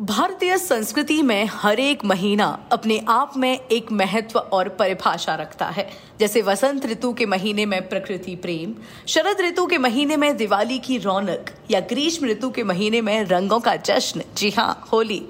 भारतीय संस्कृति में हर एक महीना अपने आप में एक महत्व और परिभाषा रखता है। जैसे वसंत ऋतु के महीने में प्रकृति प्रेम, शरद ऋतु के महीने में दिवाली की रौनक या ग्रीष्म ऋतु के महीने में रंगों का जश्न। जी हाँ होली।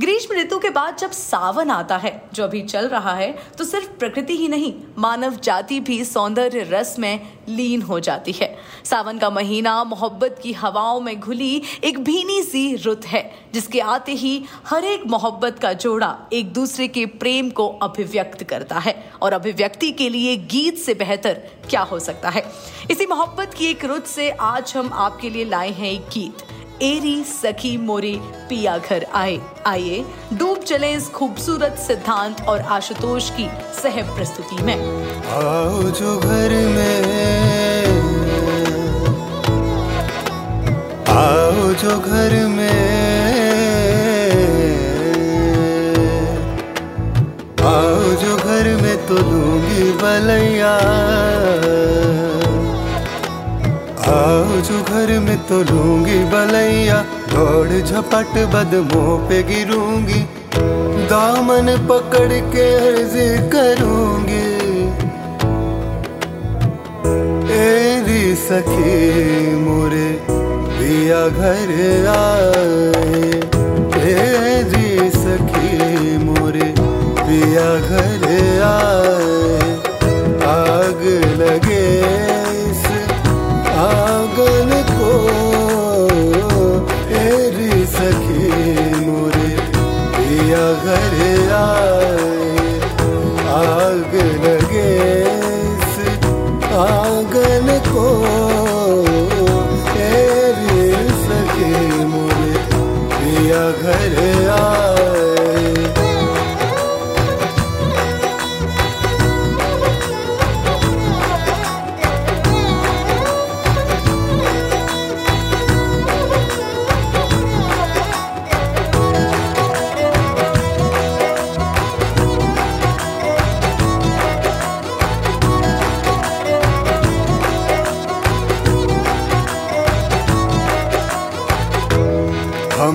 ग्रीष्म ऋतु के बाद जब सावन आता है, जो अभी चल रहा है तो सिर्फ़ प्रकृति ही नहीं, मानव जाति भी सौंदर्य रस में लीन हो जाती है। सावन का महीना मोहब्बत की हवाओं में घुली एक भीनी सी रुत है, जिसके आते ही हर एक मोहब्बत का जोड़ा एक दूसरे के प्रेम को अभिव्यक्त करता है, और अभिव्यक्ति के लिए गीत से बेहतर क्या हो सकता है? इसी मोहब्बत की एक रुत से आज हम आपके लिए लाए हैं एक गीत। एरी, सखी, मोरे पिया घर आए। आइए, डूब चले इस खूबसूरत सिद्धांत और आशुतोष की सह प्रस्तुति में। आओ जो घर में आओ जो घर में आओ जो घर में तो लूँगी बलैया। आओ घर में तो लूँगी बलैया, दौड़ झपट बदमों पे गिरूँगी। दामन पकड़ के अर्ज़ करूँगी। एरी सखी, मोरे दिया घर आए पिया घर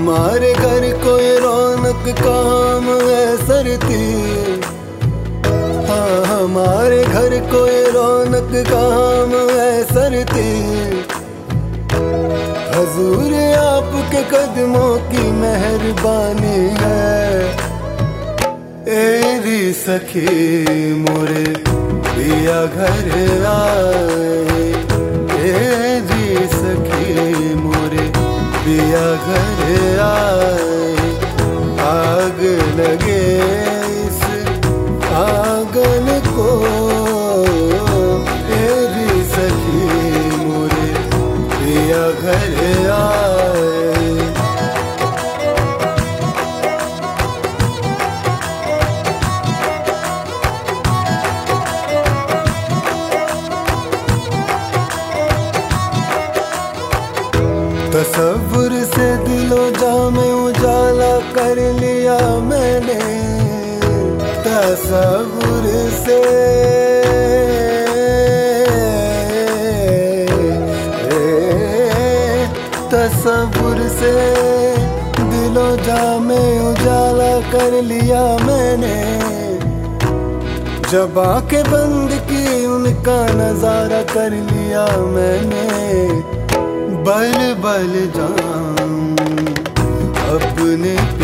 हमारे घर कोई रौनक काम है सरती हाँ हमारे घर कोई रौनक काम है सरती हजूर आपके कदमों की मेहरबानी है। एरी सखी, मोरे, दिया घर आए। आँगन को एरी सखी मोरे, पिया घर आए। तसव्वुर से दिलो जामे, उजाला कर लिया मैंने। तसव्वुर से। तसव्वुर से। दिलो जामे, उजाला कर लिया मैंने। जब आँखें बंद की, उनका नज़ारा कर लिया मैंने। बल बल जाऊँ अपने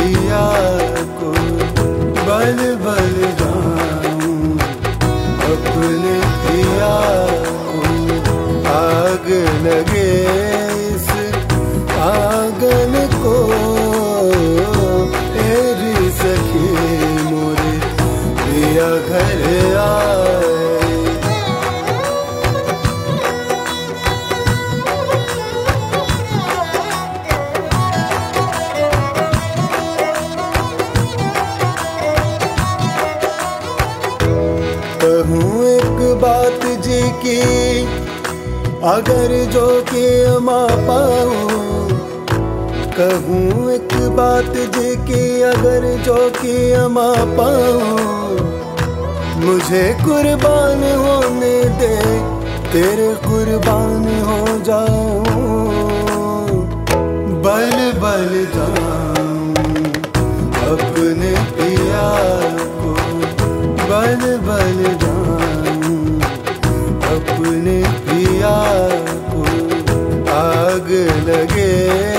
आग लगे इस आँगन को। एरी सखी मोरे पिया घर आए। बात जी की अगर जो के अमा पाऊँ, कहूँ एक बात जे के अगर जो के माँ पाऊ, मुझे कुर्बान होने दे, तेरे कुर्बान हो जाऊ। बल बल जाऊ अपने पिया को, बल बल जाऊँ अपने आग लगे।